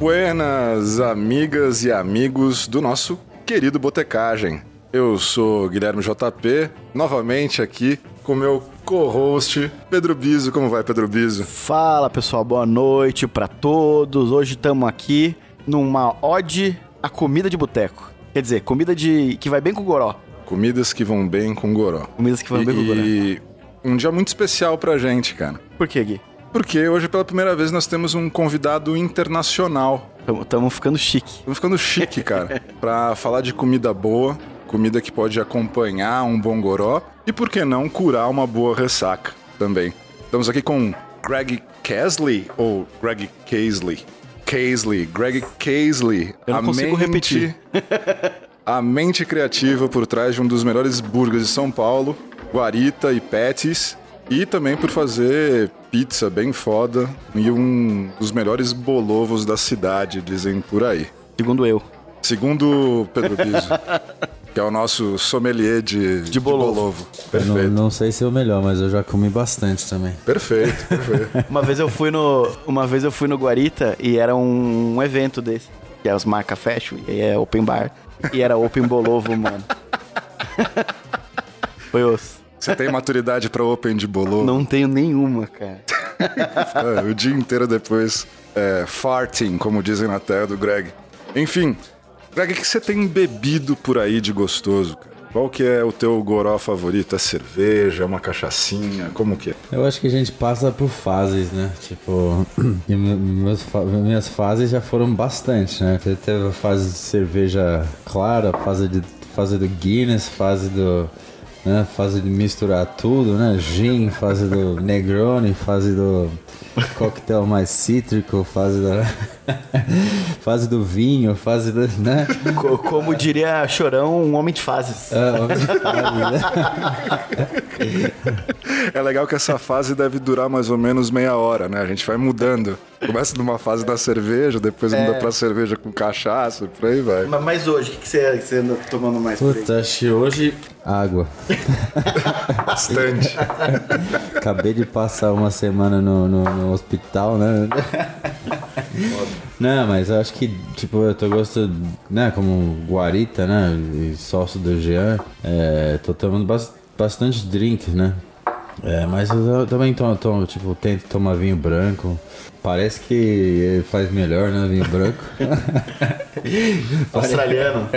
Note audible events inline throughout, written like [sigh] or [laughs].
Buenas, amigas e amigos do nosso querido Botecagem. Eu sou Guilherme JP, novamente aqui com meu co-host Pedro Biso. Como vai, Pedro Biso? Fala pessoal, boa noite pra todos. Hoje estamos aqui numa ode à comida de boteco. Quer dizer, comida de que vai bem com o goró. Comidas que vão bem com goró. Comidas que vão e, bem com o goró. E um dia muito especial pra gente, cara. Por que, Gui? Porque hoje, pela primeira vez, nós temos um convidado internacional. Estamos ficando chique. Estamos ficando chique, cara. [laughs] pra falar de comida boa, comida que pode acompanhar um bom goró e, por que não, curar uma boa ressaca também. Estamos aqui com Greg Casley, ou Greg Casley. Casley, Greg Casley. Eu não consigo repetir. [laughs] a mente criativa por trás de um dos melhores burgers de São Paulo, Guarita e Patties. E também por fazer pizza bem foda e um dos melhores bolovos da cidade, dizem por aí. Segundo eu. Segundo Pedro Biso, [laughs] que é o nosso sommelier de, de bolovo. bolovo. Eu Perfeito. Não, não sei se é o melhor, mas eu já comi bastante também. Perfeito, perfeito. [laughs] Uma vez eu fui no, uma vez eu fui no Guarita e era um, um evento desse, que é os marca fashion e é open bar e era open bolovo, mano. [laughs] Foi osso. Você tem maturidade pra open de bolovo? Não tenho nenhuma, cara. [laughs] É, o dia inteiro depois é, farting, como dizem na terra do Greg. Enfim, Greg, o que você tem bebido por aí de gostoso, cara? Qual que é o teu goró favorito? É cerveja, é uma cachaçinha? Como que é? Eu acho que a gente passa por fases, né? Tipo, [clears throat] me- meus minhas fases já foram bastante, né? Te- Teve a fase de cerveja clara, fase de fase do Guinness, fase do né? fase de misturar tudo, né? Gin, fase do Negroni, fase do coquetel mais cítrico, fase da [laughs] fase do vinho, fase do, né? Co- Como diria Chorão, um homem de fases. É, fase, né? [laughs] É legal que essa fase deve durar mais ou menos meia hora, né? A gente vai mudando. Começa numa fase da cerveja, depois muda pra cerveja com cachaça, por aí vai. Mas- Mas hoje, o que que você, que você anda tomando mais? Puta, acho que hoje água. [laughs] Bastante. Acabei de passar uma semana no, no, no hospital, né? Não, mas eu acho que, tipo, eu tô gostando, né, como guarita, né, e sócio do Jean, é, tô tomando bas- bastante drink, né? É, mas eu também tomo, tomo, tipo, tento tomar vinho branco. Parece que faz melhor, né, vinho branco. [laughs] Australiano.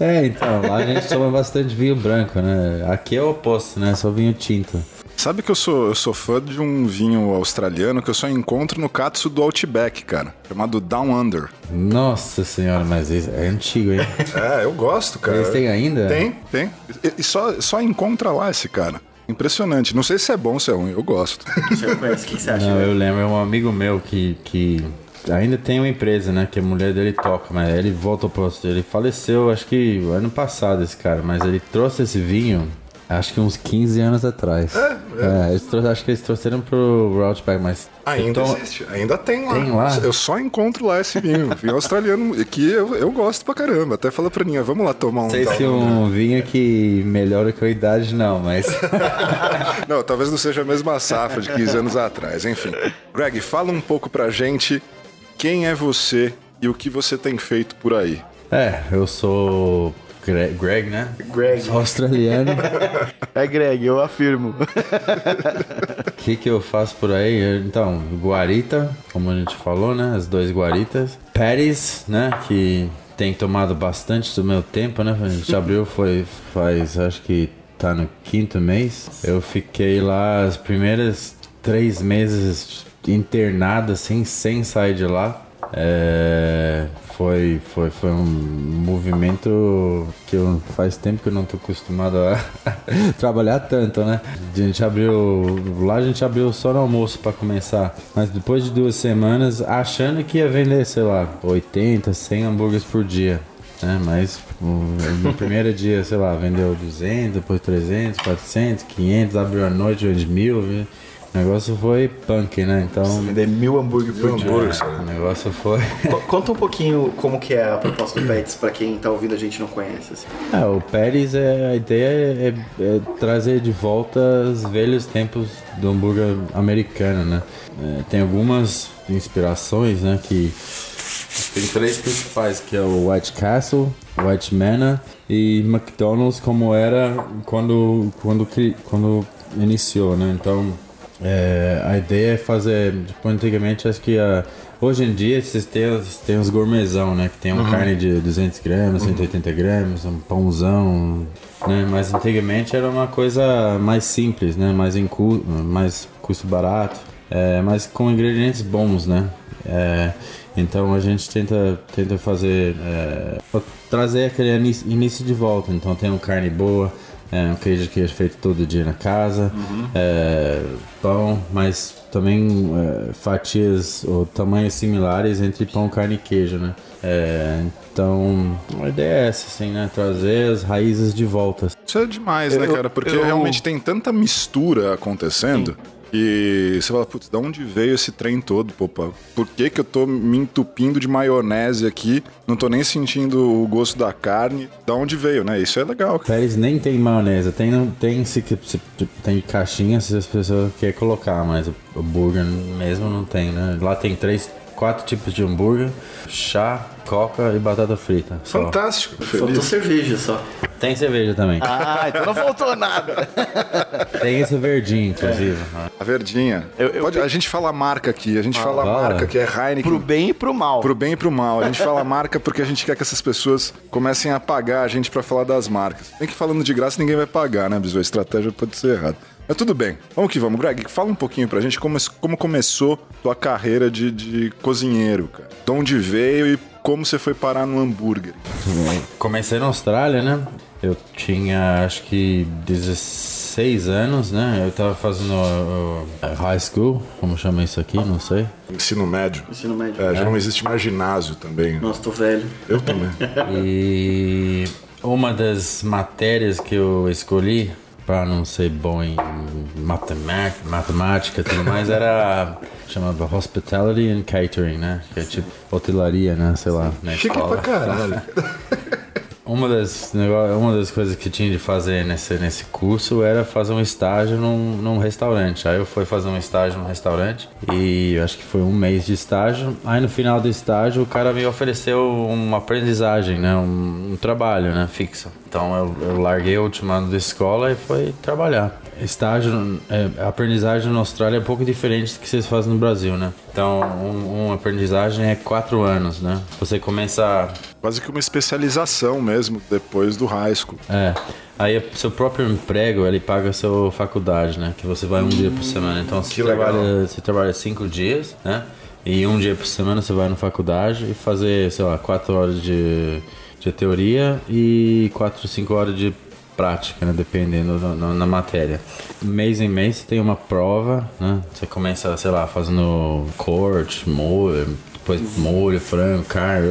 É, então, lá a gente toma bastante vinho branco, né? Aqui é o oposto, né? Só vinho tinto. Sabe que eu sou, eu sou fã de um vinho australiano que eu só encontro no Katsu do Outback, cara. Chamado Down Under. Nossa senhora, mas isso é antigo, hein? [laughs] É, eu gosto, cara. Eles têm ainda? Tem, tem. E, e só, só encontra lá esse cara. Impressionante. Não sei se é bom ou se é ruim, eu gosto. [laughs] Você conhece? O que você acha? Não, velho? eu lembro, é um amigo meu que, que ainda tem uma empresa, né? Que a mulher dele toca, mas ele voltou pro. Ele faleceu, acho que ano passado, esse cara, mas ele trouxe esse vinho. Acho que uns 15 anos atrás. É, eles trouxeram- acho que eles trouxeram pro Outback, mas. Ainda Então, existe, ainda tem lá. Tem lá? Eu só encontro lá esse vinho. [laughs] Vinho australiano, que eu, eu gosto pra caramba. Até fala pra mim, vamos lá tomar um Não sei Down se um vinho que melhora com a idade, não, mas. [laughs] Não, talvez não seja a mesma safra de 15 anos atrás. Enfim. Greg, fala um pouco pra gente quem é você e o que você tem feito por aí. É, eu sou. Greg, Greg né? Greg. Sou australiano. É Greg, eu afirmo. O [laughs] que, que eu faço por aí? Então, guarita, como a gente falou, né? As dois guaritas. Paris, né? Que tem tomado bastante do meu tempo, né? A gente abriu, foi faz, acho que tá no quinto mês. Eu fiquei lá as primeiras três meses internado, assim, sem sair de lá. É, foi, foi, foi um movimento que eu, faz tempo que eu não tô acostumado a [laughs] trabalhar tanto, né? A gente abriu. Lá a gente abriu só no almoço para começar. Mas depois de duas semanas, achando que ia vender, sei lá, 80, 100 hambúrgueres por dia. Né? Mas no primeiro dia, sei lá, vendeu 200, depois 300, 400, 500, abriu a noite, vende mil. O negócio foi punk, né? Então. Vender mil hambúrguer por dia. hambúrguer, O negócio foi. Co- Conta um pouquinho como que é a proposta do Pets pra quem tá ouvindo a gente não conhece. assim. É, o Pérez, é, a ideia é, é trazer de volta os velhos tempos do hambúrguer americano, né? É, tem algumas inspirações, né, que Tem três principais, que é o White Castle, White Manor e McDonald's, como era quando, quando, quando iniciou, né? Então, é, a ideia é fazer, tipo, antigamente, acho que a, hoje em dia vocês têm, têm os gourmetzão, né? Que tem uma carne de 200 gramas, 180 gramas, um pãozão, né? Mas antigamente era uma coisa mais simples, né? Mais, em cu, mais custo barato, é, mas com ingredientes bons, né? É, então a gente tenta, tenta fazer, é, trazer aquele início de volta. Então tem uma carne boa, é, um queijo que é feito todo dia na casa, é, pão, mas também é, fatias ou tamanhos similares entre pão, carne e queijo, né? É, então a ideia é essa, assim, né? Trazer as raízes de volta. Isso é demais, né, Eu- cara? Porque eu- realmente tem tanta mistura acontecendo que você fala, putz, da onde veio esse trem todo, pô? pá? Por que que eu tô me entupindo de maionese aqui? Não tô nem sentindo o gosto da carne. Da onde veio, né? Isso é legal. Pérez nem tem maionese, tem, não- tem, se, se- tem caixinha se as pessoas querem colocar, mas o, burger mesmo não tem, né? Lá tem três, quatro tipos de hambúrguer, chá, coca e batata frita. só. Fantástico. Faltou Feliz. cerveja só. Tem cerveja também. Ah, então não faltou nada. [laughs] Tem esse verdinho, inclusive. né? A verdinha. Eu- eu- Pode- a gente fala marca aqui. A gente fala a fala. marca que é Heineken. Pro bem e pro mal. Pro bem e pro mal. A gente fala marca porque a gente quer que essas pessoas comecem a pagar a gente pra falar das marcas. Tem que falando de graça ninguém vai pagar, né, Bisu? A estratégia pode ser errada. Mas tudo bem. Vamos que vamos. Greg, fala um pouquinho pra gente como, como começou tua carreira de, de cozinheiro, cara. De onde veio e como você foi parar no hambúrguer. Comecei na Austrália, né? Eu tinha acho que 16 anos, né? Eu tava fazendo uh, uh, high school, como chama isso aqui, não sei. Ensino médio. Ensino médio. É, já não existe mais ginásio também. Nossa, tô velho. Eu também. [laughs] E uma das matérias que eu escolhi para não ser bom em matemática, matemática e tudo mais era chamava Hospitality and Catering, né? Que é tipo hotelaria, né? Sei lá, na Chique escola. pra caralho. [laughs] Uma das, uma das coisas que tinha de fazer nesse, nesse curso era fazer um estágio num, num restaurante. Aí eu fui fazer um estágio num restaurante e eu acho que foi um mês de estágio. Aí no final do estágio o cara me ofereceu uma aprendizagem, né? Um, um trabalho, né? Fixo. Então eu, eu larguei o último ano da escola e fui trabalhar. Estágio, é, a aprendizagem na Austrália é um pouco diferente do que vocês fazem no Brasil, né? Então, um, uma aprendizagem é quatro anos, né? Você começa Quase que uma especialização mesmo depois do high school. é. Aí o seu próprio emprego, ele paga a sua faculdade, né? Que você vai um dia por semana. Então você trabalha, você trabalha cinco dias, né? E um dia por semana você vai na faculdade e fazer, sei lá, quatro horas de, de teoria e quatro, cinco horas de prática, né? Dependendo da- na, na matéria. Mês em mês você tem uma prova, né? Você começa, sei lá, fazendo corte, molho, depois molho, frango, carne,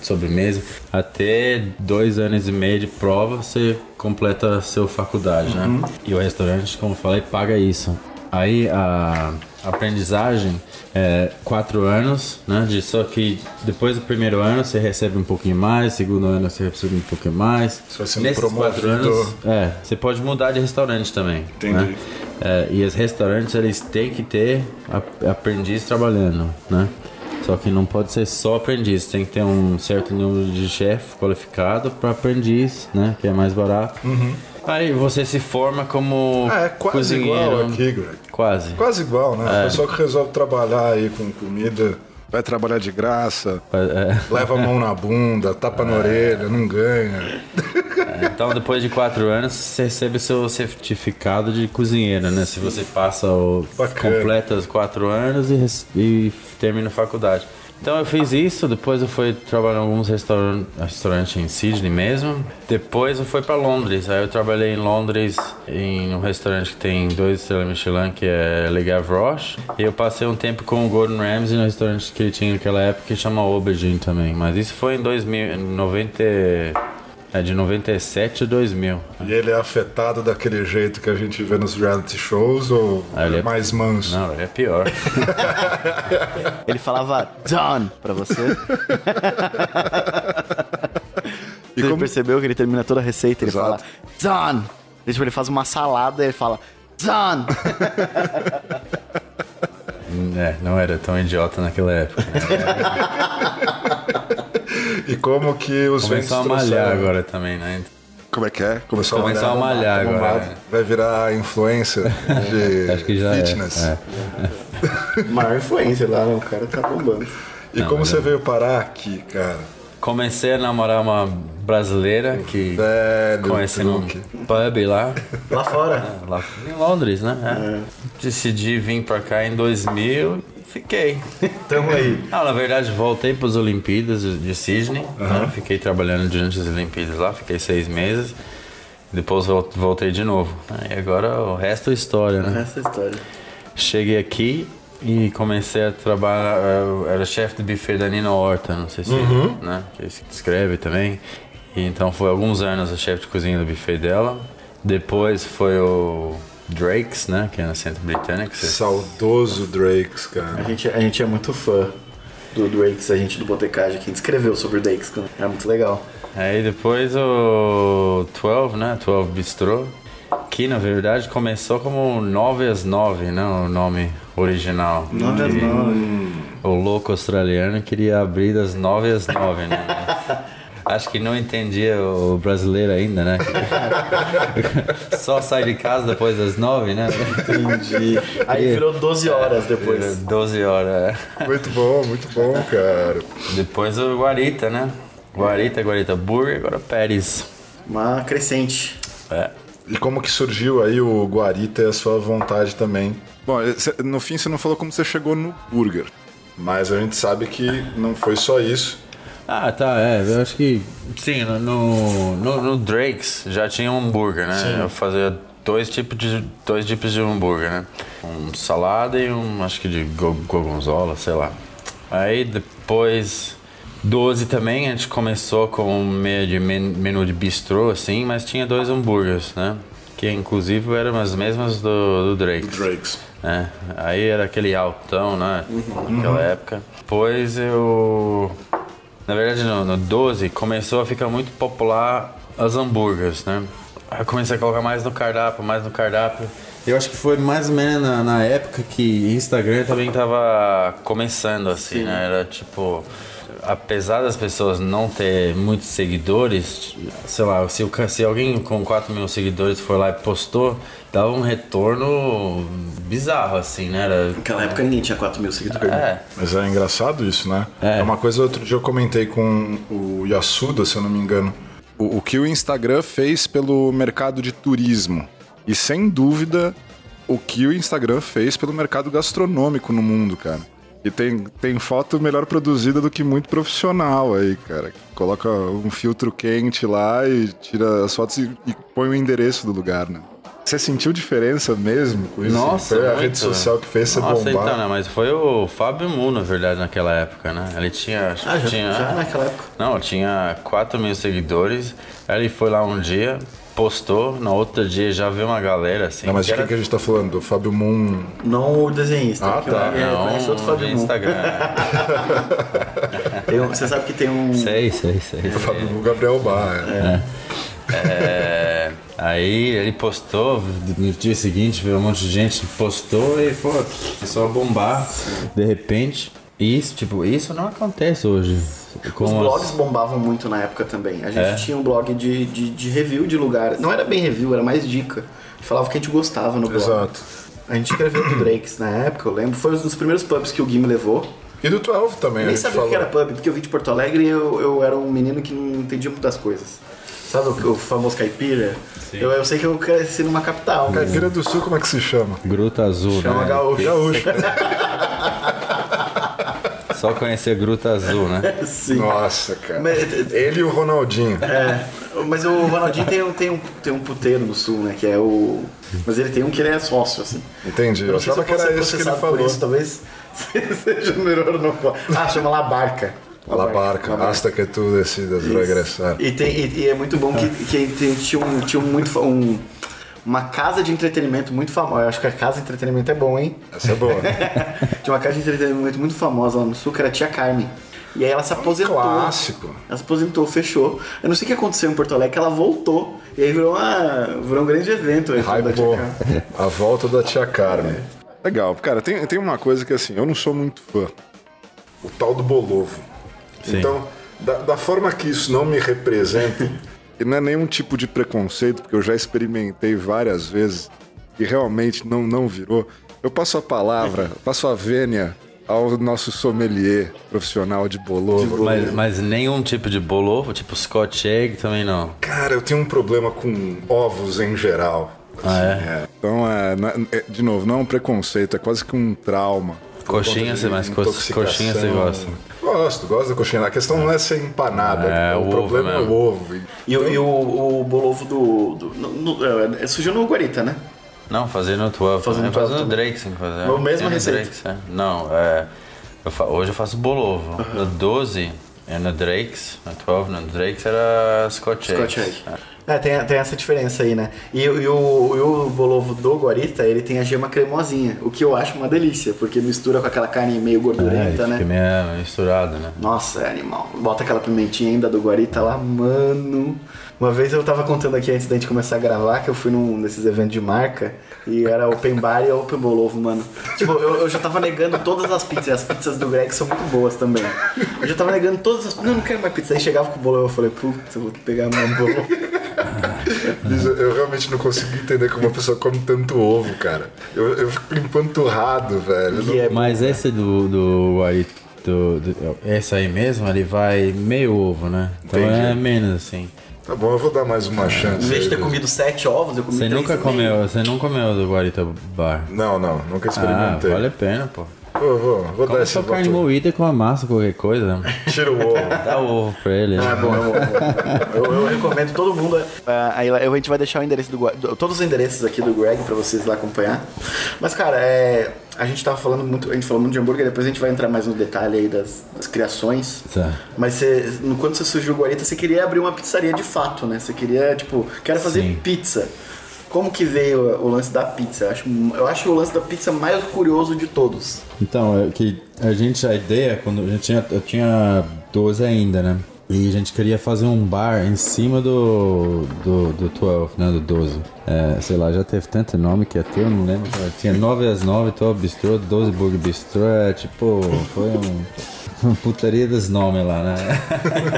sobremesa. Até dois anos e meio de prova você completa a sua faculdade, né? E o restaurante, como eu falei, paga isso. Aí a aprendizagem é quatro anos, né? De, só que depois do primeiro ano você recebe um pouquinho mais, segundo ano você recebe um pouquinho mais. Você vai sendo Nesses quatro promovido. anos, é, você pode mudar de restaurante também. Entendi. Né? É, e os restaurantes eles têm que ter aprendiz trabalhando, né? Só que não pode ser só aprendiz, tem que ter um certo número de chefe qualificado para aprendiz, né? Que é mais barato. Aí você se forma como Ah, é quase cozinheiro. igual aqui, Greg. Quase. Quase igual, né? É. A pessoa que resolve trabalhar aí com comida, vai trabalhar de graça, É, leva a mão na bunda, tapa na [laughs] orelha, não ganha. Então, depois de quatro anos, você recebe seu certificado de cozinheiro, né? Se você passa o Bacana. completa os quatro anos e, e termina a faculdade. Então eu fiz isso, depois eu fui trabalhar em alguns restauran restaurantes em Sydney mesmo. Depois eu fui para Londres. Aí eu trabalhei em Londres em um restaurante que tem dois estrelas Michelin, que é Le Gavroche. E eu passei um tempo com o Gordon Ramsay no restaurante que ele tinha naquela época, que chama Aubergine também. Mas isso foi em 2090, é de 97 a 2000. E ele é afetado daquele jeito que a gente vê nos reality shows ou Ah, ele é é- mais manso? Não, é pior. [laughs] Ele falava done pra você. E Você como- percebeu que ele termina toda a receita, ele Exato. fala done. E, tipo, ele faz uma salada e ele fala done. [laughs] É, não era tão idiota naquela época. [laughs] E como que os ventos Começou a malhar trouxeram- agora também, né? Como é que é? Começou, Começou a malhar tá agora. bombado. Vai virar influencer de [laughs] Acho que já fitness. é. é. [laughs] Maior influência lá, né? O cara tá bombando. E como você veio parar aqui, cara? Comecei a namorar uma brasileira que Velho conheci num pub lá, Lá fora. lá em Londres, né? É. Decidi vir pra cá em 2000 e fiquei. Tamo aí. Não, [laughs] na verdade, voltei para as Olimpíadas de Sydney. né? Fiquei trabalhando durante as Olimpíadas lá, fiquei seis meses. Depois vol- voltei de novo. E agora o resto é história, né? Essa história. Cheguei aqui e comecei a trabalhar. Eu era chefe de buffet da Nina Horta, não sei se né, que escreve também. E então foi alguns anos a chefe de cozinha do buffet dela. Depois foi o Drake's, né, que é na Centro Britânica. você- Saudoso Drakes, A cara. gente, a gente é muito fã do Drakes, a gente do Botecagem, que escreveu sobre o Drakes. É muito legal. Aí depois o 12, né? 12 Bistrô. Que na verdade começou como 9 às 9, né? O nome original. Nove às E nove. O louco australiano queria abrir das 9 às 9, né? [laughs] Acho que não entendia o brasileiro ainda, né? [laughs] Só sai de casa depois das 9, né? Entendi. Aí virou 12 horas depois. 12 horas. é. Muito bom, muito bom, cara. Depois o Guarita, né? Guarita, Guarita Burger, agora Pérez. Uma crescente. É. E como que surgiu aí o Guarita e a sua vontade também? Bom, cê- no fim você não falou como você chegou no burger. Mas a gente sabe que não foi só isso. Ah, tá, é. Eu acho que. Sim, no, no, no- no Drake's já tinha um hambúrguer, né? Eu fazia dois tipos de dois tipos de hambúrguer, né? Um salada e um, acho que de go- gorgonzola, sei lá. Aí depois. 12 também, a gente começou com um meio de men- menu de bistrô, assim, mas tinha dois hambúrgueres, né? Que inclusive eram as mesmas do, do Drake's. Drakes. É, aí era aquele altão, né? Naquela época. Depois eu. Na verdade, no, no 12 começou a ficar muito popular as hambúrgueres, né? Aí eu comecei a colocar mais no cardápio, mais no cardápio. Eu acho que foi mais ou menos na, na época que Instagram também tava começando, assim, né? Era tipo. Apesar das pessoas não ter muitos seguidores, sei lá, se, o se alguém com 4 mil seguidores for lá e postou, dava um retorno bizarro, assim, né? Era, Naquela época ninguém tinha 4 mil seguidores. é, Mas é engraçado isso, né? É. É uma coisa, outro dia eu comentei com o Yasuda, se eu não me engano. O, o que o Instagram fez pelo mercado de turismo. E sem dúvida, o que o Instagram fez pelo mercado gastronômico no mundo, cara. E tem, tem foto melhor produzida do que muito profissional aí, cara. Coloca um filtro quente lá e tira as fotos e, e põe o endereço do lugar, né? Você sentiu diferença mesmo com isso? Nossa, Foi a muito. rede social que fez você Nossa, bombar. então, né? Mas foi o Fábio Mu, na verdade, naquela época, né? Ele tinha. acho Ah, que já, tinha já naquela época. Não, tinha 4 mil seguidores. Aí ele foi lá um dia, postou, no outro dia já viu uma galera assim. Não, mas de que quem era- que a gente tá falando? Do Fábio Moon. Não o desenhista. Ah, tá. Eu, eu conheço outro Não, Fábio Moon. Instagram. Tem um- Você sabe que tem um. sei, sei, sei. O Fábio Moon Gabriel Bar. É. É, aí ele postou, no dia seguinte veio um monte de gente postou e começou a bombar de repente. Isso, tipo, isso não acontece hoje. Com Os as- blogs bombavam muito na época também. A gente É? tinha um blog de, de, de review de lugar. Não era bem review, era mais dica. Falava o que a gente gostava no blog. Exato. A gente escreveu do Drakes na época, eu lembro. Foi um dos primeiros pubs que o Gui me levou. E do 12 também, Eu a nem gente sabia o falou. que era pub, porque eu vim de Porto Alegre e eu, eu era um menino que não entendia muitas coisas. Sabe o, o famoso caipira? Eu, eu sei que eu cresci numa capital. Caipira do Sul, como é que se chama? Gruta Azul, Chama né? gaúcho. Gaúcho. [laughs] Só conhecer Gruta Azul, né? [laughs] Sim. Nossa, cara. Mas- Ele e o Ronaldinho. É, mas o Ronaldinho tem, um- tem, um, tem um puteiro no sul, né? Que é o. Mas ele tem um que ele é sócio, assim. Entendi. Eu não sei se achava que posso era ser isso que ele processado por falou. Isso, talvez [laughs] seja o melhor não Ah, chama La Barca. La barca, La hasta que tu decidas regressar. E, tem, e, e é muito bom que, que tem- tinha, um, tinha um muito. fa- Um, uma casa de entretenimento muito famosa. Eu acho que a casa de entretenimento é bom, hein? Essa é boa. [laughs] Tinha uma casa de entretenimento muito famosa lá no sul, que era a Tia Carmen. E aí ela se aposentou. Clássico. Ela se aposentou, fechou. Eu não sei o que aconteceu em Porto Alegre, que ela voltou. E aí virou, uma, virou um grande evento aí, da Tia Hypou. Carmen. [laughs] A volta da tia Carmen. Legal. Cara, tem, tem uma coisa que assim, eu não sou muito fã. O tal do Bolovo. Sim. Então, Da, da forma que isso não me representa, [laughs] e não é nenhum tipo de preconceito, porque eu já experimentei várias vezes e realmente não, não virou. Eu passo a palavra, passo a vênia ao nosso sommelier profissional de bolovo. Mas, mas nenhum tipo de bolovo, tipo Scotch Egg também não. Cara, eu tenho um problema com ovos em geral. Ah, é? É, então, é, é- é- de novo, não é um preconceito, é quase que um trauma. Coxinha você de mais coxinha você gosta? Gosto, gosto da coxinha. A questão não é ser empanada, É, o, o ovo problema é o mesmo. ovo. E, o- e o, o bolovo do. do no, no, é, surgiu no Guarita, né? Não, fazer no 12. Fazer no eu faço 12 no também. Drake, sim, fazer. É Tem no receita? Drake's, é. Não, é. eu fa- hoje eu faço bolovo. No 12 é no Drake's, no 12, no Drake's era Scotch Egg. Scotch Egg. É, tem, tem essa diferença aí, né? E, e o, e o bolovo do Guarita, ele tem a gema cremosinha, o que eu acho uma delícia, porque mistura com aquela carne meio É, gordurenta, ele né? fica meio misturado, né? Nossa, é animal. Bota aquela pimentinha ainda do Guarita lá, mano. Uma vez eu tava contando aqui antes da gente começar a gravar que eu fui num desses eventos de marca e era open bar e open bolovo, mano. Tipo, eu, eu já tava negando todas as pizzas. e As pizzas do Greg são muito boas também. Eu já tava negando todas as. Não, não quero mais pizza. Aí chegava com o bolo eu falei, putz, eu vou pegar meu bolo. [laughs] Eu realmente não consigo entender como uma pessoa come tanto ovo, cara. Eu, eu fico empanturrado, velho. E é Mas esse do, do Guarito, do, do- esse aí mesmo, ele vai meio ovo, né? Então Entendi. é menos assim. Tá bom, eu vou dar mais uma chance. Em vez de ter comido sete ovos, eu comi Você três nunca comeu, você não comeu do Guarita Bar? Não, não, nunca Ah, experimentei. vale a pena, pô. Vou, vou, vou dar esse carne voto. moída com a massa, qualquer coisa. [laughs] Tira o ovo. Dá o ovo pra ele. Ah, né? bom, é bom, é bom. Eu, eu recomendo todo mundo. ah, aí eu- a gente vai deixar o endereço do, do- todos os endereços aqui do Greg pra vocês lá acompanhar. Mas, cara, é, a gente tava falando muito, a gente falou muito de hambúrguer, depois a gente vai entrar mais no detalhe aí das, das criações. Tá. Mas você, no- quando você surgiu o Guarita, você queria abrir uma pizzaria de fato, né? Você queria, tipo, quero fazer Sim. pizza. Como que veio o lance da pizza? Eu acho, eu acho o lance da pizza mais curioso de todos. Então, é que a gente, a ideia, quando a gente tinha, eu tinha 12 ainda, né? E a gente queria fazer um bar em cima do, do, do 12, né? Do 12. É, sei lá, já teve tanto nome que até eu não lembro. Tinha 9 às 9, 12 Bistrô, 12 Burger Bistrô. É tipo, foi um, [laughs] uma putaria dos nomes lá, né?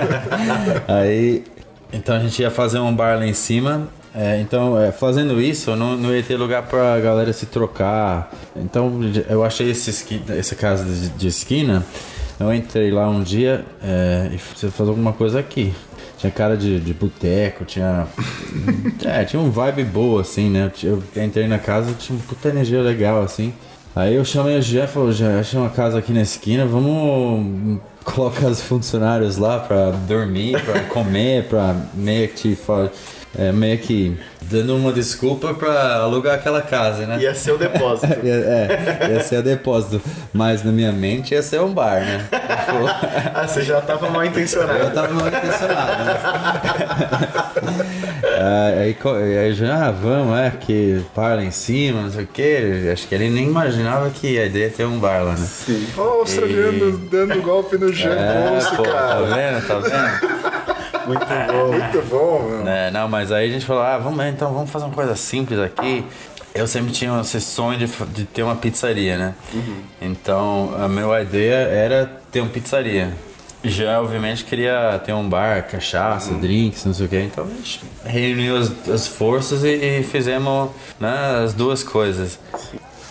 [laughs] Aí, então a gente ia fazer um bar lá em cima. É, então, é, fazendo isso, não, não ia ter lugar pra galera se trocar. Então, eu achei esse esqui- essa casa de, de esquina. Eu entrei lá um dia é, e preciso fazer alguma coisa aqui. Tinha cara de, de boteco, tinha. [laughs] É, tinha um vibe boa, assim, né? Eu entrei na casa, tinha uma puta energia legal, assim. Aí eu chamei o Jeff, falou, já achei uma casa aqui na esquina, vamos colocar os funcionários lá pra dormir, pra comer, pra meio que fa- é, meio que dando uma desculpa pra alugar aquela casa, né? Ia ser o depósito. [laughs] Ia- É, ia ser a depósito, mas na minha mente ia ser um bar, né? Ah, você já tava mal intencionado. eu tava mal intencionado, né? [laughs] Ah, aí, já, ah, vamos, é, que par lá em cima, não sei o que. Acho que ele nem imaginava que a ideia ia ter um bar lá, né? Ó, o australiano dando golpe no Jean É, Ponce, tá cara. vendo? Tá vendo? Muito bom. Muito bom, meu. É, não, mas aí a gente falou, ah, vamos, então vamos fazer uma coisa simples aqui. Eu sempre tinha esse sonho de, de ter uma pizzaria, né? Então, a minha ideia era ter uma pizzaria. Já, obviamente, queria ter um bar, cachaça, drinks, não sei o que. Então, a gente reuniu as, as forças e, e fizemos né, as duas coisas.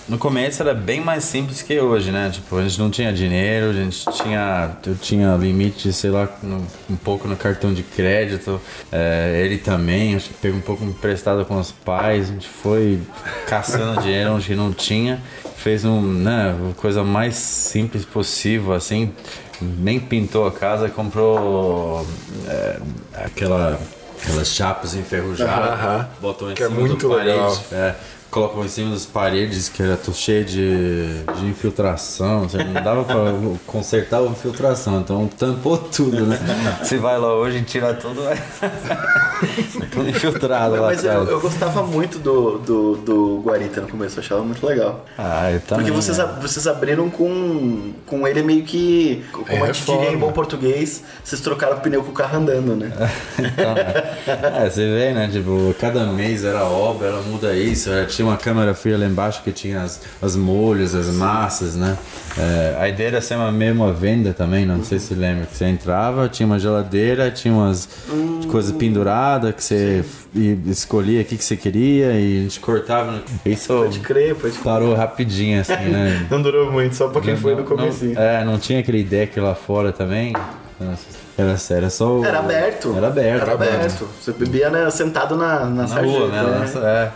No começo era bem mais simples que hoje, né? Tipo, a gente não tinha dinheiro, a gente tinha. Eu tinha limite, sei lá, no- um pouco no cartão de crédito. É, ele também, acho que pegou um pouco emprestado com os pais. A gente foi caçando [laughs] dinheiro onde não tinha. Fez um, né, coisa mais simples possível, assim. Nem pintou a casa, comprou é, aquela, aquelas chapas enferrujadas, Aham. botou em Que é cima muito do parede. legal. É, colocou em cima das paredes que era tudo cheio de, de infiltração. Você não dava pra consertar a infiltração, então tampou tudo, né? Você vai lá hoje e tira tudo, é [laughs] tudo infiltrado lá Mas eu, atrás. eu gostava muito do, do, do Guarita no começo, eu achava muito legal. Ah, eu também. Porque vocês, né? ab- vocês abriram com, com ele meio que, como É a gente diria em bom português, vocês trocaram o pneu com o carro andando, né? Então? [laughs] É, você vê, né? Tipo, cada mês era obra, ela muda isso, ela tinha uma câmera fria lá embaixo que tinha as, as molhos, as massas, né? É, a ideia era ser uma mesma venda também, não sei se lembra. Que você entrava, tinha uma geladeira, tinha umas coisas penduradas que você escolhia o que, que você queria e a gente cortava. no- Isso Pode crer, pode parou rapidinho, assim, né? [laughs] Não durou muito, só pra quem foi no Não- comecinho. Não, é, não tinha aquele deck lá fora também. Era, era só. o- Era aberto. Era aberto. Era aberto. Você bebia né, sentado na, na, Na sarjeta, rua, né? né? Nossa, é.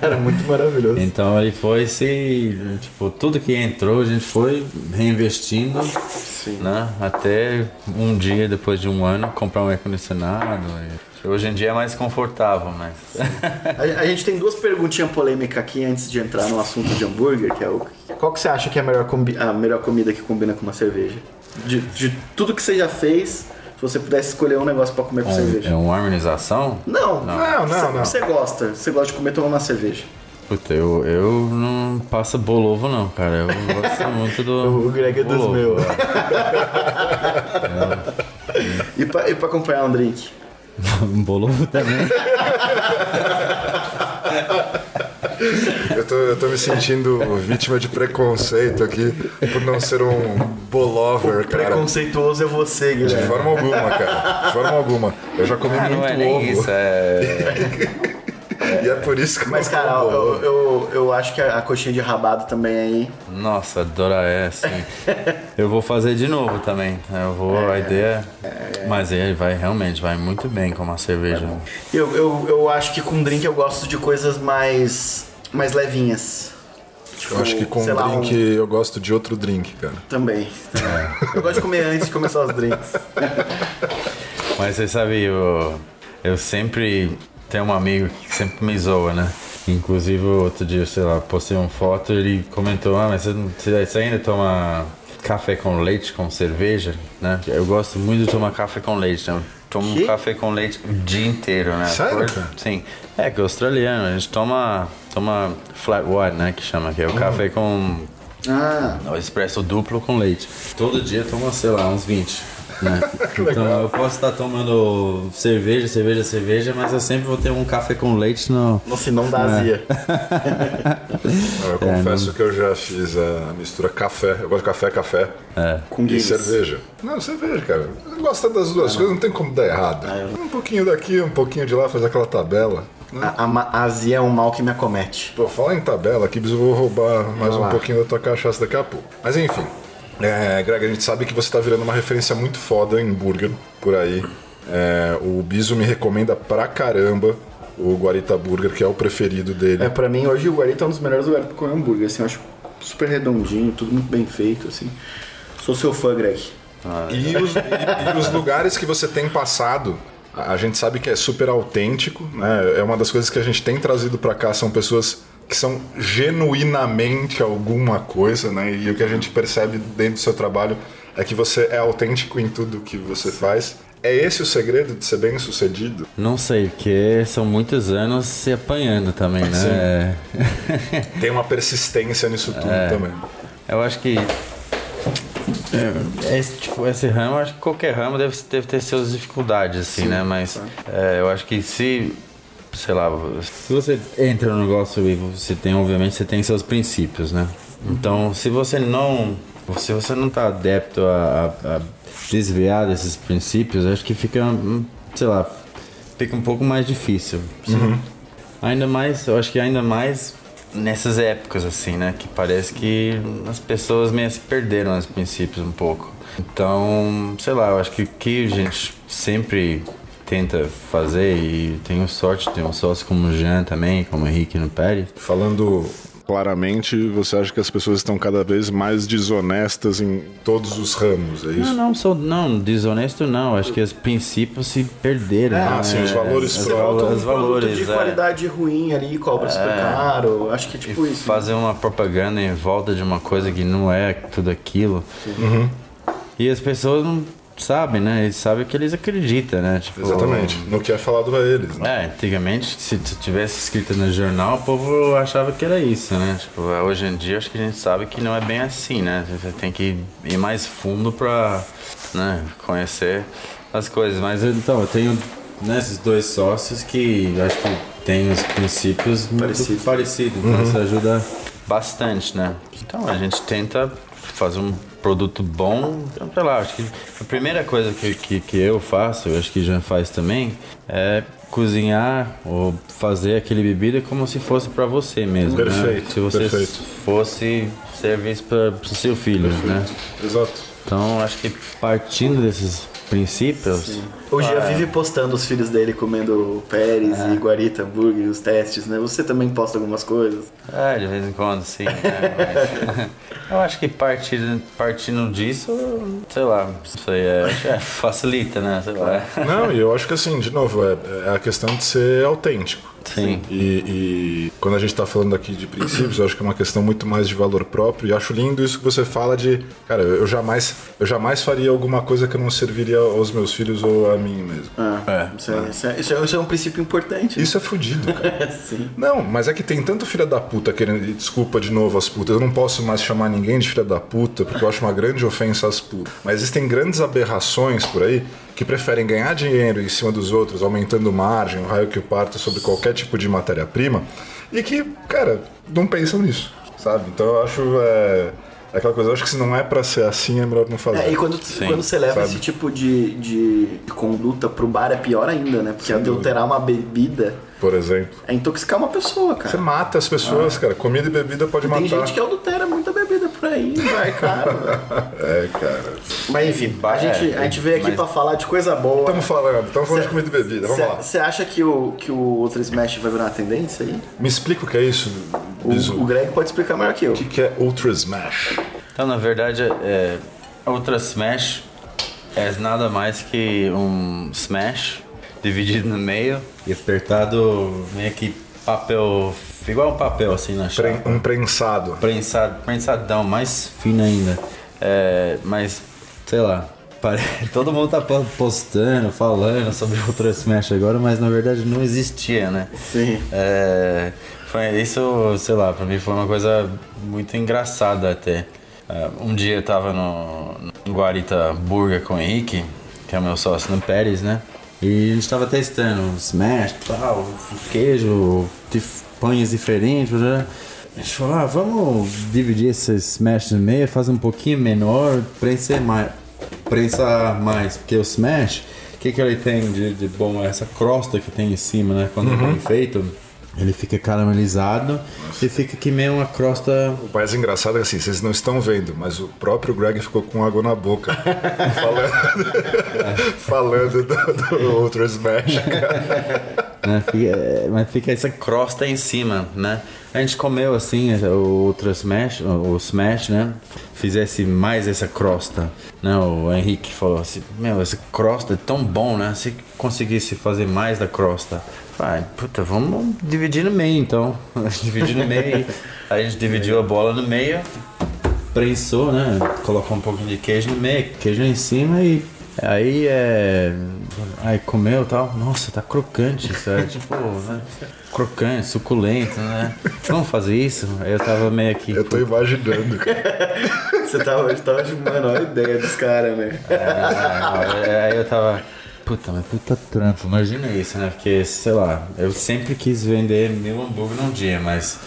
[laughs] Era muito maravilhoso. Então ele foi se. Tipo, tudo que entrou a gente foi reinvestindo. Sim. Né? Até um dia, depois de um ano, comprar um ar-condicionado. e Hoje em dia é mais confortável, mas. A, a gente tem duas perguntinhas polêmicas aqui antes de entrar no assunto de hambúrguer, que é o. Qual que você acha que é a melhor, combi- a melhor comida que combina com uma cerveja? De, de tudo que você já fez, se você pudesse escolher um negócio pra comer com cerveja. É uma harmonização? Não, Não, não, você, não. Você gosta, você gosta de comer tomando uma cerveja. Puta, eu, eu não passo bolovo não, cara. Eu gosto [laughs] muito do. O Greg é dos bolovo, meus. é. E pra, e pra acompanhar um drink? Um [laughs] bolovo também. Eu tô, eu tô me sentindo vítima de preconceito aqui por não ser um bolover, cara. Preconceituoso é você, De Guilherme. forma alguma, cara. De forma alguma. Eu já comi Ah, muito não é nem ovo. isso, é. [laughs] E é por isso que Mas, eu cara, eu, bolover. eu, eu acho que a, coxinha de rabado também aí. Nossa, Dora é assim. Eu vou fazer de novo também. Eu vou, a ideia. Mas ele vai realmente, vai muito bem com uma cerveja. Eu, eu, eu acho que com drink eu gosto de coisas mais, mais levinhas. Tipo, Eu acho que com sei lá, drink um- eu gosto de outro drink, cara. Também. Eu gosto de comer antes de começar os drinks. [laughs] Mas você sabe, eu, eu sempre tenho um amigo que sempre me zoa, né? Inclusive, outro dia, sei lá, postei uma foto e ele comentou: Ah, mas você- você ainda toma café com leite com cerveja, né? Eu gosto muito de tomar café com leite, né? Tomo Que? café com leite o dia inteiro, né? Sério, Por-? Sim. É que é australiano, a gente toma, toma flat white, né? Que chama, que é o café com Ah, o expresso duplo com leite. Todo dia toma, sei lá, uns 20. Né? [laughs] então eu posso estar tomando cerveja, cerveja, cerveja, mas eu sempre vou ter um café com leite no. no senão [laughs] dá azia. Eu confesso que eu já fiz a mistura café. Eu gosto de café, café. Com E cerveja. Não, cerveja, cara. Gosta das duas coisas, não tem como dar errado. Um pouquinho daqui, um pouquinho de lá, faz aquela tabela. A, a a azia é um mal que me acomete. Pô, fala em tabela aqui, eu vou roubar mais um lá. pouquinho da tua cachaça daqui a pouco. Mas enfim, é, Greg, a gente sabe que você tá virando uma referência muito foda em burger por aí. É, o Biso me recomenda pra caramba o Guarita Burger, que é o preferido dele. É, pra mim, hoje o Guarita é um dos melhores lugares pra comer hambúrguer. Assim, eu acho super redondinho, tudo muito bem feito, assim. Sou seu fã, Greg. E os, e- e os lugares que você tem passado, a a gente sabe que é super autêntico, né? É uma das coisas que a gente tem trazido pra cá são pessoas que são genuinamente alguma coisa, né? E o que a gente percebe dentro do seu trabalho é que você é autêntico em tudo que você faz. É esse o segredo de ser bem sucedido? Não sei, porque são muitos anos se apanhando também, né? [laughs] Tem uma persistência nisso tudo também. Eu acho que. é, Esse, tipo, esse ramo, acho que qualquer ramo deve, deve ter suas dificuldades, assim, né? Mas é, eu acho que se. Sei lá, se você entra no negócio e você tem, obviamente, você tem seus princípios, né? Então, se você não. Se você não tá adepto a, a- a desviar desses princípios, acho que fica, hum, sei lá, fica um pouco mais difícil. Ainda mais, eu acho que ainda mais nessas épocas, assim, né? Que parece que as pessoas meio se perderam os princípios um pouco. Então, sei lá, eu acho que o que a gente sempre tenta fazer, e tenho sorte de ter um sócio como o Jean também, como o Henrique no Pérez, Falando claramente, você acha que as pessoas estão cada vez mais desonestas em todos os ramos, é Não, isso? não, sou, não, desonesto não. Acho que os princípios se perderam. Ah, né? sim, os valores os, próprios. os valores. produto de é. qualidade ruim ali, cobra super caro. Acho que é tipo E isso. fazer uma propaganda em volta de uma coisa que não é tudo aquilo. E as pessoas não sabem, né? Eles sabem que eles acreditam, né? Tipo, Exatamente. No que é falado a eles. Né? É, antigamente, se tivesse escrito no jornal, o povo achava que era isso, né? Tipo, hoje em dia, acho que a gente sabe que não é bem assim, né? Você tem que ir mais fundo pra né, conhecer as coisas. Mas então, eu tenho né, esses dois sócios que acho que tem os princípios muito Parecido. parecidos, então isso ajuda bastante, né? Então a gente tenta fazer um produto bom, então, sei lá, acho que a primeira coisa que, que, que eu faço, eu acho que Jean faz também, é cozinhar ou fazer aquele bebida como se fosse para você mesmo, né? Perfeito, Se você perfeito. fosse servir isso para o seu filho, né? Exato. Então acho que partindo desses princípios, O Gia vive postando os filhos dele comendo Pérez e Guarita, hambúrguer, os testes, né? Você também posta algumas coisas. É, de vez em quando, sim. né, [laughs] mas [laughs] eu acho que partindo, partindo disso, sei lá, isso aí é, é, facilita, né? Sei lá. [laughs] Não, e eu acho que assim, de novo, é, é a questão de ser autêntico. Sim. E, e quando a gente tá falando aqui de princípios, eu acho que é uma questão muito mais de valor próprio. E acho lindo isso que você fala de, cara, eu jamais, eu jamais faria alguma coisa que eu não serviria aos meus filhos ou a mim mesmo. Ah, É. isso, é, isso, é, isso é- isso é um princípio importante. Isso é fudido, cara. [laughs] Sim. Não, mas é que tem tanto filha da puta querendo. Desculpa de novo as putas. Eu não posso mais chamar ninguém de filha da puta, porque eu acho uma grande ofensa às putas. Mas existem grandes aberrações por aí que preferem ganhar dinheiro em cima dos outros, aumentando margem, o raio que o parta sobre qualquer tipo de matéria-prima, e que, cara, não pensam nisso, sabe? Então eu acho. É, é aquela coisa, eu acho que se não é pra ser assim, é melhor não fazer. É, e quando, quando você leva Sabe? esse tipo de, de conduta pro bar é pior ainda, né? Porque adulterar uma bebida Por exemplo. é intoxicar uma pessoa, Você cara. mata as pessoas, cara. Comida e bebida pode Tem matar. gente que adultera muita bebida por aí, vai, cara. [laughs] É, cara. Mas enfim, a É, gente, a gente veio aqui mas- pra falar de coisa boa. Estamos falando, estamos falando de comida e bebida. Vamos lá. Você acha que o, que o Ultra Smash vai virar uma tendência aí? Me explica o que é isso, O, o Greg pode explicar melhor que eu. O que que é Ultra Smash? Então, na verdade, é, Ultra Smash é nada mais que um Smash dividido no meio e apertado meio que papel, igual um papel assim na chapa. Pre- Um prensado. Prensado, prensadão, mais fino ainda. É, mas, sei lá, [laughs] todo mundo tá po- postando, falando sobre o Ultra Smash agora, mas na verdade não existia, né? Sim. É, foi isso, sei lá, pra mim foi uma coisa muito engraçada até. É, um dia eu tava no, no Guarita Burger com o Henrique, que é meu sócio no Pérez, né? E a gente tava testando o smash, tal, queijo, pães diferentes, né? A gente falou, ah, vamos dividir esse smash no meio, fazer um pouquinho menor, prensar mais, prensar mais, porque o smash, o que, que ele tem de, de bom? Essa crosta que tem em cima, né? Quando é bem feito, ele fica caramelizado e fica que meio uma crosta O mais engraçado é assim, vocês não estão vendo, mas o próprio Greg ficou com água na boca. [laughs] falando falando do, do Ultra Smash, cara. [laughs] né? Fica- é, mas fica essa crosta em cima, né? A gente comeu assim o outro smash, o smash, né? Fizesse mais essa crosta, né? O Henrique falou assim, meu, essa crosta é tão bom, né? Se conseguisse fazer mais da crosta, vai, puta, vamos dividir no meio então. [laughs] dividir no meio, a gente dividiu a bola no meio, prensou, né? Colocou um pouquinho de queijo no meio, queijo em cima e aí é. Aí comeu e tal. Nossa, tá crocante, sabe? [laughs] tipo, né? crocante, suculento, né? Vamos fazer isso? Aí eu tava meio aqui. Eu tô imaginando, cara. [laughs] Você tava, tava de, a ideia dos caras, né? É, aí eu tava. Puta, mas puta trampo, imagina isso, né? Porque, sei lá, eu sempre quis vender mil hambúrguer num dia, mas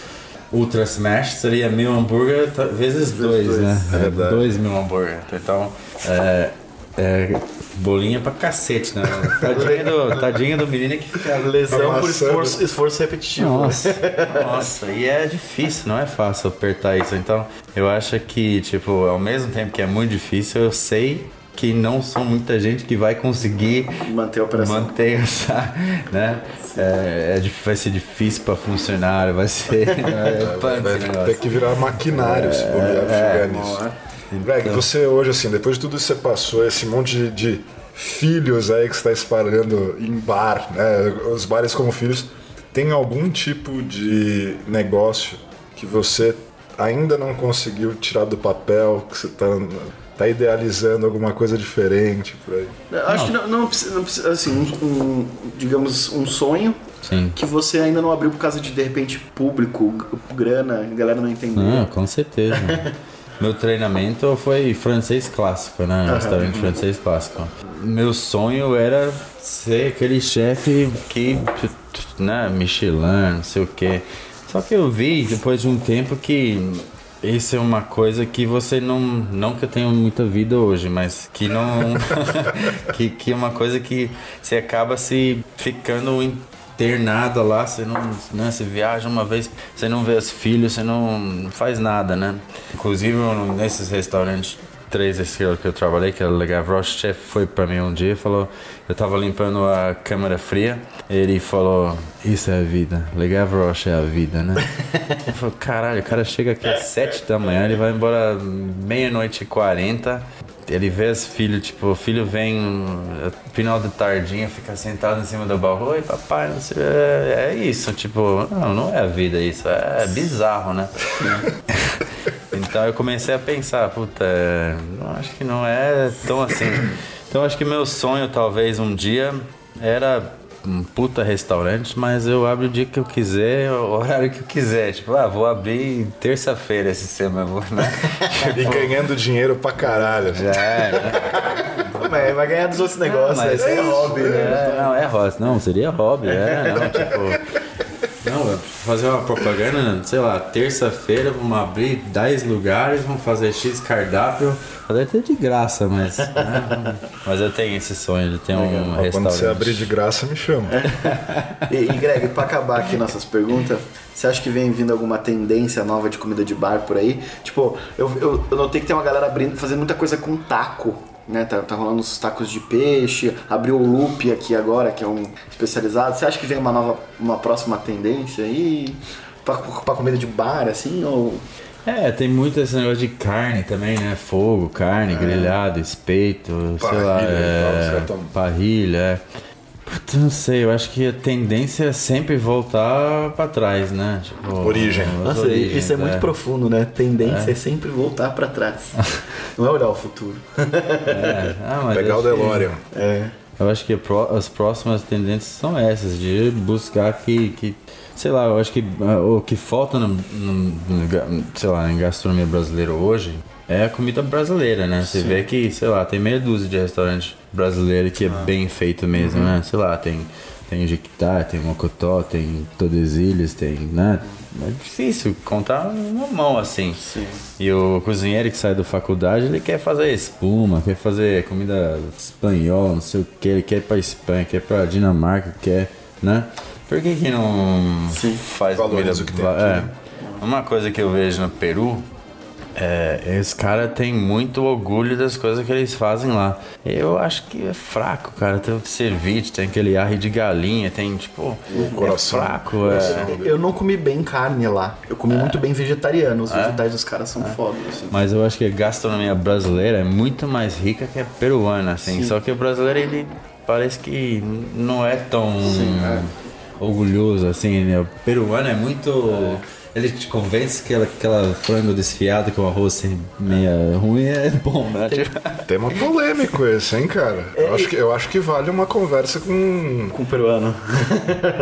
Ultra Smash seria mil hambúrguer vezes dois, dois, né? é verdade. dois mil hambúrguer. Então, é, é bolinha pra cacete, né? [laughs] Tadinha do, tadinha do menino que fica. Lesão por esforço, esforço repetitivo. né? Nossa, [laughs] nossa, e é difícil, não é fácil apertar isso. Então, eu acho que, tipo, ao mesmo tempo que é muito difícil, eu sei que não são muita gente que vai conseguir Manter a operação. manter [laughs] essa, né? É, é vai ser difícil pra funcionário, vai ser. É, Vai esse ter que virar maquinário se bobear chegar nisso. Greg, você hoje, assim, depois de tudo isso que você passou, esse monte de, de filhos aí que você está espalhando em bar, né? Os bares como filhos, tem algum tipo de negócio que você ainda não conseguiu tirar do papel, que você está tá idealizando alguma coisa diferente por aí? Eu Acho que não, não precisa, não precisa, assim, um, um, digamos, um sonho Sim. que você ainda não abriu por causa de, de repente, público, grana, a galera não entendeu. Não, com certeza. [laughs] meu treinamento foi francês clássico, né? Restaurante francês clássico. Meu sonho era ser aquele chefe que, né, Michelin, não sei o quê. Só que eu vi depois de um tempo que isso é uma coisa que você não. Não que eu tenha muita vida hoje, mas que não. [laughs] que, que é uma coisa que você acaba se ficando internada lá, você não. Né, você viaja uma vez, você não vê os filhos, você não, faz nada, né? Inclusive nesses restaurantes três esse que eu, trabalhei, que era o Le Gavroche, o chefe foi pra mim um dia e falou, eu tava limpando a câmara fria, ele falou, isso é a vida, Le Gavroche é a vida, né? [laughs] eu falei, caralho, o cara chega aqui às sete da manhã, ele vai embora meia-noite e quarenta, ele vê os filhos, tipo, o filho vem no final de tardinha, fica sentado em cima do baú, oi papai, não sei, é, é isso, tipo, não, não é a vida isso, é, bizarro, né? [laughs] Então eu comecei a pensar, puta, é, acho que não é tão assim. Então acho que meu sonho talvez um dia era um puta restaurante, mas eu abro o dia que eu quiser, o horário que eu quiser. Tipo, ah, vou abrir terça-feira esse semana, né? [laughs] e ganhando dinheiro pra caralho. Já é, né? Mas vai ganhar dos outros negócios, mas é, é hobby, né? É, não, é hobby. Não, seria hobby, é, não, tipo... Não, fazer uma propaganda, sei lá, terça-feira vamos abrir 10 lugares, vamos fazer X cardápio. Fazer até de graça, mas. Né? mas eu tenho esse sonho de ter um Quando restaurante. você abrir de graça, me chama. [laughs] E, e Greg, pra acabar aqui nossas perguntas, você acha que vem vindo alguma tendência nova de comida de bar por aí? Tipo, eu, eu, eu notei que tem uma galera abrindo, fazendo muita coisa com taco. Né, tá, tá rolando os tacos de peixe, abriu o loop aqui agora, que é um especializado. Você acha que vem uma nova, uma próxima tendência aí pra, pra comida de bar, assim, ou... É, tem muito esse negócio de carne também, né? Fogo, carne, grelhado, espeito, sei lá, Parrilha e tal, é, parrilha. É. Puta, não sei, eu acho que a tendência é sempre voltar pra trás, né? Tipo, Origem. Nossa, origens, isso é muito é. profundo, né? Tendência é, sempre voltar pra trás. [laughs] Não é olhar o futuro. É. Ah, mas Pegar o acho que- DeLorean. É. Eu acho que as próximas tendências são essas, de buscar que, que sei lá, eu acho que ah, o que falta no, no- sei lá, em gastronomia brasileira hoje é a comida brasileira, né? Você vê que, sei lá, tem meia dúzia de restaurantes brasileiros que é bem feito mesmo, né? Sei lá, tem tem Jequitá, tem Mocotó, tem Tordesilhas, tem, né? É difícil contar uma mão assim. E o cozinheiro que sai da faculdade, ele quer fazer espuma, quer fazer comida espanhola, não sei o que, ele quer ir pra Espanha, quer ir pra Dinamarca, quer, né? Por que que não faz Valoriza comida... o que tem aqui, é. né? Uma coisa que eu vejo no Peru é, esse cara tem muito orgulho das coisas que eles fazem lá. Eu acho que é fraco, cara. Tem o ceviche, tem aquele arre de galinha, tem tipo. O coração. É fraco, é. Eu não comi bem carne lá. Eu comi muito bem vegetariano. Os vegetais dos caras são foda, assim. Mas eu acho que a gastronomia brasileira é muito mais rica que a peruana, assim. Só que o brasileiro, ele parece que não é tão orgulhoso, assim, né? O peruano é muito... Ele te convence que aquela, aquela frango desfiado com arroz assim, meia ruim é bom, né? Tipo, Tema polêmico esse, hein, cara? É, Eu acho, que, eu acho que vale uma conversa com. Com peruano.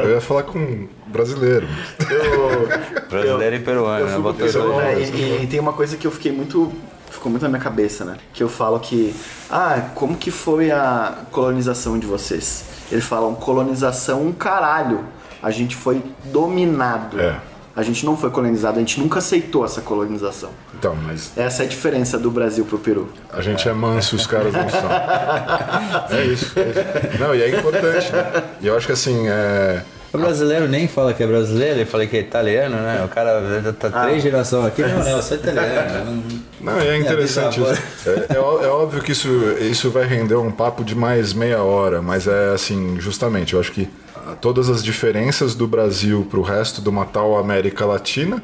Eu ia falar com brasileiro. Eu, [laughs] Brasileiro e peruano, né? eu fico, os dois é, e, e tem uma coisa que eu fiquei muito. Ficou muito na minha cabeça, né? Que eu falo que. Ah, como que foi a colonização de vocês? Eles falam colonização um caralho. A gente foi dominado. É. A gente não foi colonizado, a gente nunca aceitou essa colonização. Então, mas Essa é a diferença do Brasil pro Peru. a gente é manso, os caras não são. [laughs] É isso, é isso. Não, e é importante, né? E eu acho que assim, é. O brasileiro nem fala que é brasileiro, ele fala que é italiano, né? O cara já tá três gerações aqui, não, não, eu sou italiano. Não, e é interessante isso. É, é é óbvio que isso, isso vai render um papo de mais meia hora, mas é assim, justamente, eu acho que ah, todas as diferenças do Brasil pro resto de uma tal América Latina,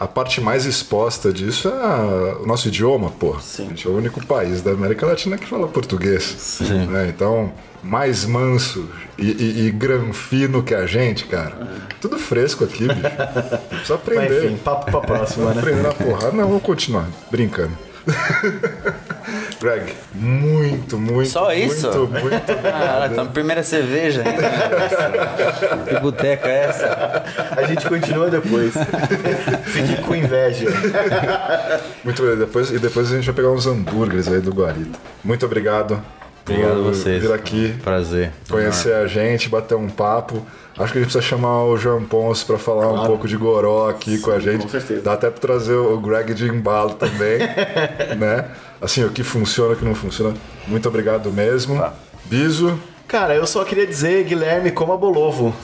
a parte mais exposta disso é a- o nosso idioma, pô. Sim. A gente é o único país da América Latina que fala português. né? Então, mais manso e, e, e granfino que a gente, cara. Tudo fresco aqui, bicho. Precisa [laughs] Mas aprender. enfim, papo pra próxima, né? aprender na porrada. Não, vamos continuar brincando. [laughs] Greg, muito, muito, Só isso? muito, muito [laughs] Ah, então primeira cerveja ainda. [laughs] que boteca é essa? A gente continua depois. [laughs] Fique com inveja. Muito bem, depois, e depois a gente vai pegar uns hambúrgueres aí do Guarita. Muito obrigado. Obrigado a por vocês. Vir aqui, Prazer. conhecer a gente, bater um papo. Acho que a gente precisa chamar o João Ponce pra falar um pouco de goró aqui com a gente. com certeza. Dá até pra trazer o Greg de embalo também, né? Assim, o que funciona, o que não funciona. Muito obrigado mesmo. Biso. Cara, eu só queria dizer, Guilherme, coma bolovo.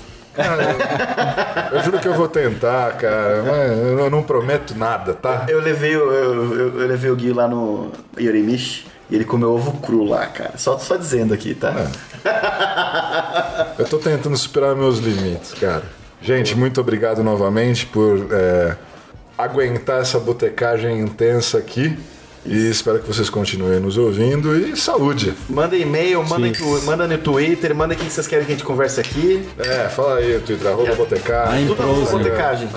Eu juro que eu vou tentar, cara, mas eu não prometo nada, tá? Eu levei, o- eu, eu, eu levei o Gui lá no Yorimichi e ele comeu ovo cru lá, cara. Só, só dizendo aqui, tá? Eu tô tentando superar meus limites, cara. Gente, muito obrigado novamente por é, aguentar essa botecagem intensa aqui. E espero que vocês continuem nos ouvindo. E saúde! Manda e-mail, manda, tu- manda no Twitter, manda quem vocês querem que a gente converse aqui. É, fala aí, Twitter, arroba botecagem. Tudo arroba botecagem. [laughs]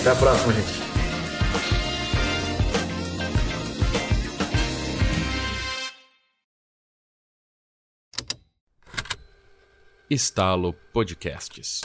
Até a próxima, gente. Estalo Podcasts.